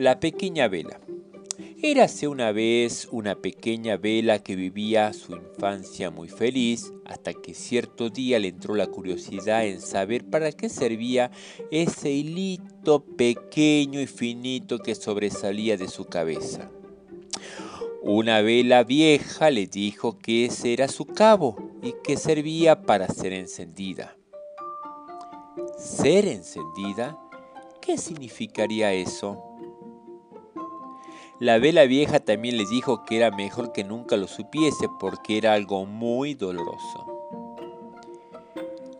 La pequeña vela. Érase una vez una pequeña vela que vivía su infancia muy feliz, hasta que cierto día le entró la curiosidad en saber para qué servía ese hilito pequeño y finito que sobresalía de su cabeza. Una vela vieja le dijo que ese era su cabo y que servía para ser encendida. ¿Ser encendida? ¿Qué significaría eso? La vela vieja también le dijo que era mejor que nunca lo supiese porque era algo muy doloroso.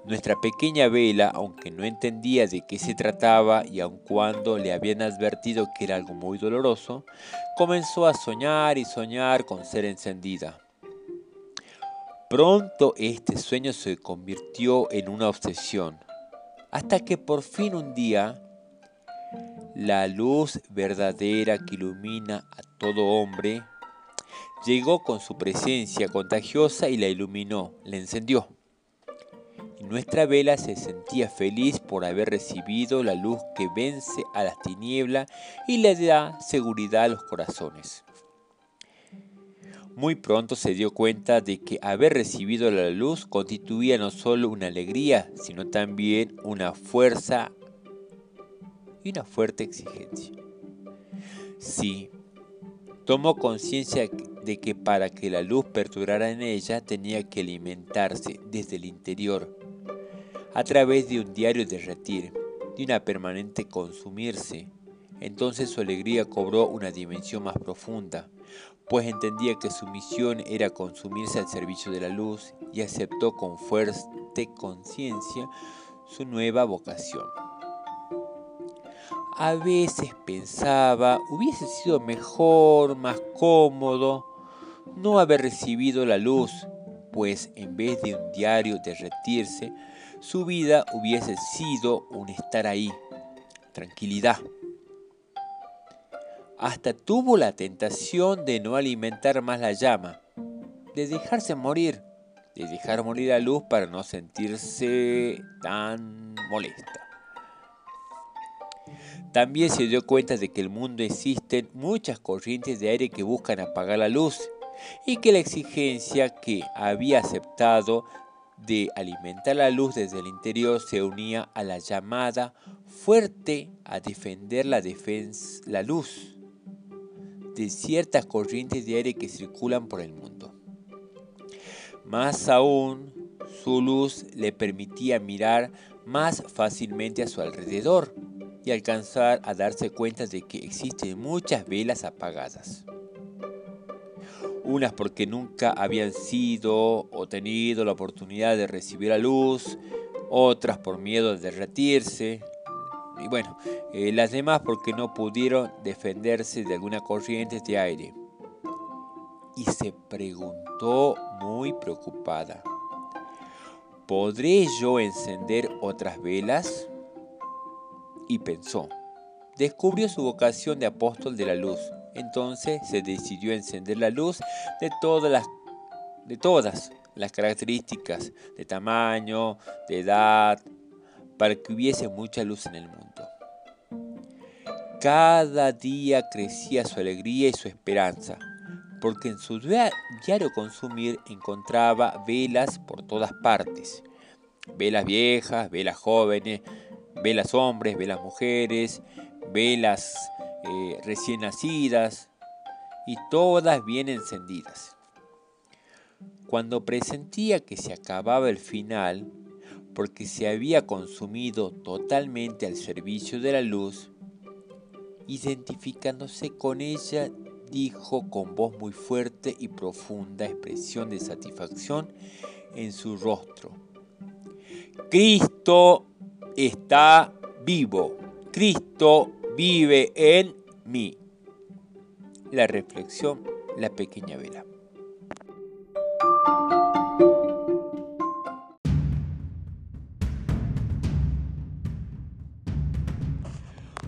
Nuestra pequeña vela, aunque no entendía de qué se trataba y aun cuando le habían advertido que era algo muy doloroso, comenzó a soñar y soñar con ser encendida. Pronto este sueño se convirtió en una obsesión, hasta que por fin un día la luz verdadera que ilumina a todo hombre, llegó con su presencia contagiosa y la iluminó, la encendió. Y nuestra vela se sentía feliz por haber recibido la luz que vence a las tinieblas y le da seguridad a los corazones. Muy pronto se dio cuenta de que haber recibido la luz constituía no solo una alegría, sino también una fuerza y una fuerte exigencia. Sí, tomó conciencia de que para que la luz perdurara en ella tenía que alimentarse desde el interior, a través de un diario derretir, de una permanente consumirse. Entonces su alegría cobró una dimensión más profunda, pues entendía que su misión era consumirse al servicio de la luz y aceptó con fuerte conciencia su nueva vocación. A veces pensaba, hubiese sido mejor, más cómodo, no haber recibido la luz, pues en vez de un diario derretirse, su vida hubiese sido un estar ahí, tranquilidad. Hasta tuvo la tentación de no alimentar más la llama, de dejarse morir, de dejar morir la luz para no sentirse tan molesta. También se dio cuenta de que en el mundo existen muchas corrientes de aire que buscan apagar la luz y que la exigencia que había aceptado de alimentar la luz desde el interior se unía a la llamada fuerte a defender la, la luz de ciertas corrientes de aire que circulan por el mundo. Más aún, su luz le permitía mirar más fácilmente a su alrededor y alcanzar a darse cuenta de que existen muchas velas apagadas. Unas porque nunca habían sido o tenido la oportunidad de recibir la luz, otras por miedo de derretirse, y bueno, eh, las demás porque no pudieron defenderse de alguna corriente de aire. Y se preguntó muy preocupada, ¿podré yo encender otras velas? Y pensó. Descubrió su vocación de apóstol de la luz. Entonces se decidió encender la luz de todas las, de todas las características de tamaño, de edad, para que hubiese mucha luz en el mundo. Cada día crecía su alegría y su esperanza, porque en su diario consumir encontraba velas por todas partes. Velas viejas, velas jóvenes, velas hombres, velas mujeres, velas eh, recién nacidas y todas bien encendidas. Cuando presentía que se acababa el final, porque se había consumido totalmente al servicio de la luz, identificándose con ella, dijo con voz muy fuerte y profunda expresión de satisfacción en su rostro. Cristo está vivo. Cristo vive en mí. La reflexión, la pequeña vela.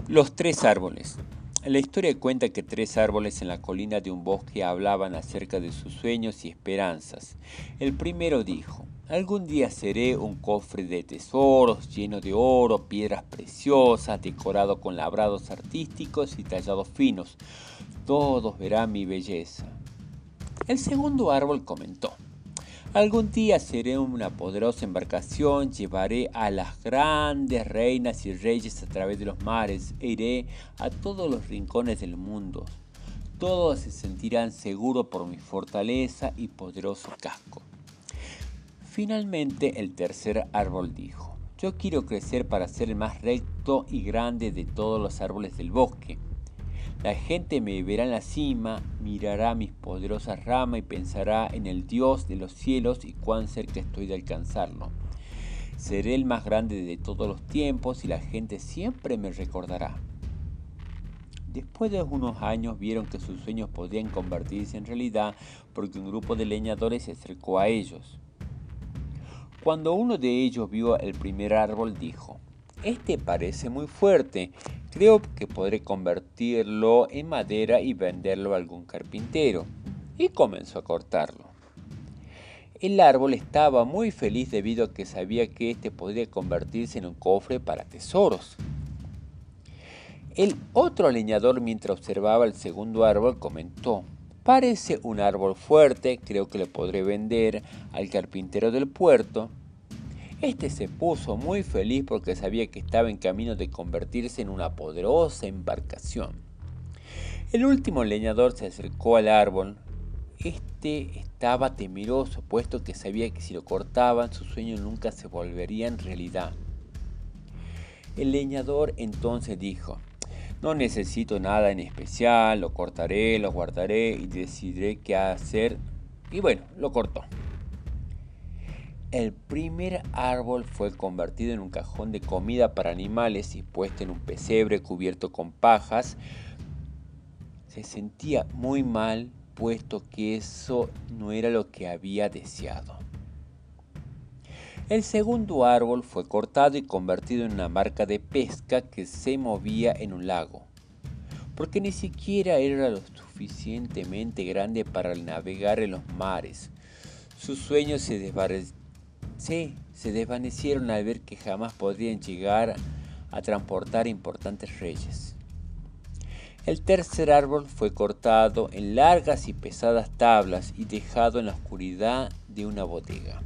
Los tres árboles. La historia cuenta que tres árboles en la colina de un bosque hablaban acerca de sus sueños y esperanzas. El primero dijo, Algún día seré un cofre de tesoros lleno de oro, piedras preciosas, decorado con labrados artísticos y tallados finos. Todos verán mi belleza. El segundo árbol comentó, Algún día seré una poderosa embarcación, llevaré a las grandes reinas y reyes a través de los mares e iré a todos los rincones del mundo. Todos se sentirán seguros por mi fortaleza y poderoso casco. Finalmente el tercer árbol dijo, yo quiero crecer para ser el más recto y grande de todos los árboles del bosque. La gente me verá en la cima, mirará mis poderosas ramas y pensará en el Dios de los cielos y cuán cerca estoy de alcanzarlo. Seré el más grande de todos los tiempos y la gente siempre me recordará. Después de unos años vieron que sus sueños podían convertirse en realidad porque un grupo de leñadores se acercó a ellos. Cuando uno de ellos vio el primer árbol dijo, este parece muy fuerte. Creo que podré convertirlo en madera y venderlo a algún carpintero. Y comenzó a cortarlo. El árbol estaba muy feliz debido a que sabía que éste podría convertirse en un cofre para tesoros. El otro leñador, mientras observaba el segundo árbol, comentó, parece un árbol fuerte, creo que le podré vender al carpintero del puerto este se puso muy feliz porque sabía que estaba en camino de convertirse en una poderosa embarcación. El último leñador se acercó al árbol. Este estaba temeroso, puesto que sabía que si lo cortaban sus sueños nunca se volverían realidad. El leñador entonces dijo, no necesito nada en especial, lo cortaré, lo guardaré y decidiré qué hacer. Y bueno, lo cortó. El primer árbol fue convertido en un cajón de comida para animales y puesto en un pesebre cubierto con pajas. Se sentía muy mal puesto que eso no era lo que había deseado. El segundo árbol fue cortado y convertido en una marca de pesca que se movía en un lago, porque ni siquiera era lo suficientemente grande para navegar en los mares. Sus sueños se desvanecieron al ver que jamás podrían llegar a transportar importantes reyes. El tercer árbol fue cortado en largas y pesadas tablas y dejado en la oscuridad de una bodega.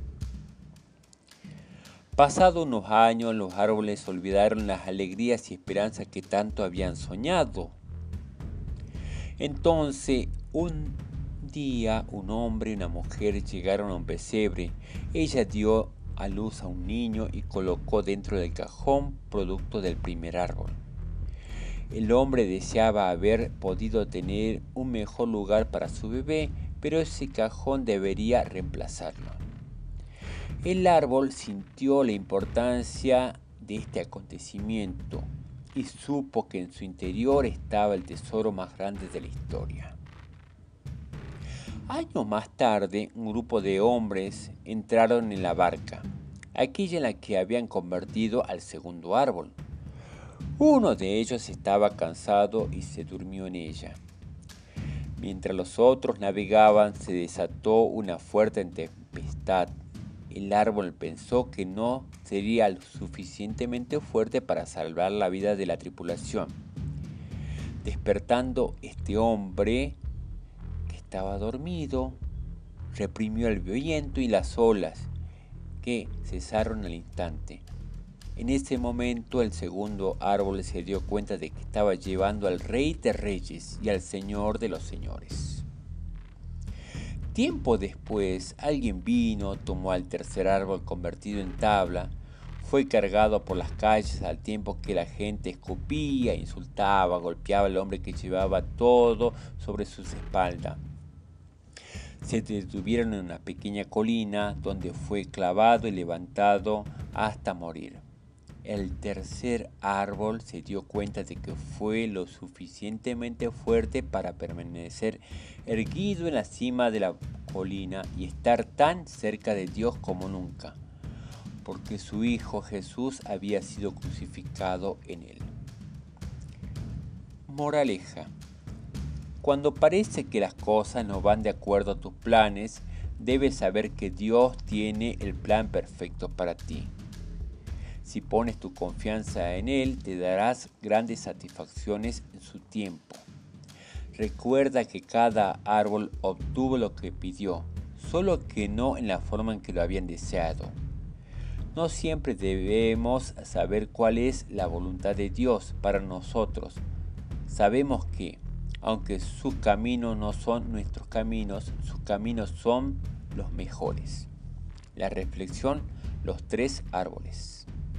Pasado unos años, los árboles olvidaron las alegrías y esperanzas que tanto habían soñado. Entonces, un día un hombre y una mujer llegaron a un pesebre. Ella dio a luz a un niño y colocó dentro del cajón producto del primer árbol. El hombre deseaba haber podido tener un mejor lugar para su bebé, pero ese cajón debería reemplazarlo. El árbol sintió la importancia de este acontecimiento y supo que en su interior estaba el tesoro más grande de la historia. Años más tarde, un grupo de hombres entraron en la barca, aquella en la que habían convertido al segundo árbol. Uno de ellos estaba cansado y se durmió en ella. Mientras los otros navegaban, se desató una fuerte tempestad. El árbol pensó que no sería lo suficientemente fuerte para salvar la vida de la tripulación. Despertando este hombre, estaba dormido, reprimió el viento y las olas, que cesaron al instante. En ese momento el segundo árbol se dio cuenta de que estaba llevando al rey de reyes y al señor de los señores. Tiempo después alguien vino, tomó al tercer árbol convertido en tabla, fue cargado por las calles al tiempo que la gente escupía, insultaba, golpeaba al hombre que llevaba todo sobre sus espaldas se detuvieron en una pequeña colina donde fue clavado y levantado hasta morir. El tercer árbol se dio cuenta de que fue lo suficientemente fuerte para permanecer erguido en la cima de la colina y estar tan cerca de Dios como nunca, porque su Hijo Jesús había sido crucificado en él. Moraleja. Cuando parece que las cosas no van de acuerdo a tus planes, debes saber que Dios tiene el plan perfecto para ti. Si pones tu confianza en Él, te darás grandes satisfacciones en su tiempo. Recuerda que cada árbol obtuvo lo que pidió, solo que no en la forma en que lo habían deseado. No siempre debemos saber cuál es la voluntad de Dios para nosotros. Sabemos que, aunque sus caminos no son nuestros caminos, sus caminos son los mejores. La reflexión, los tres árboles.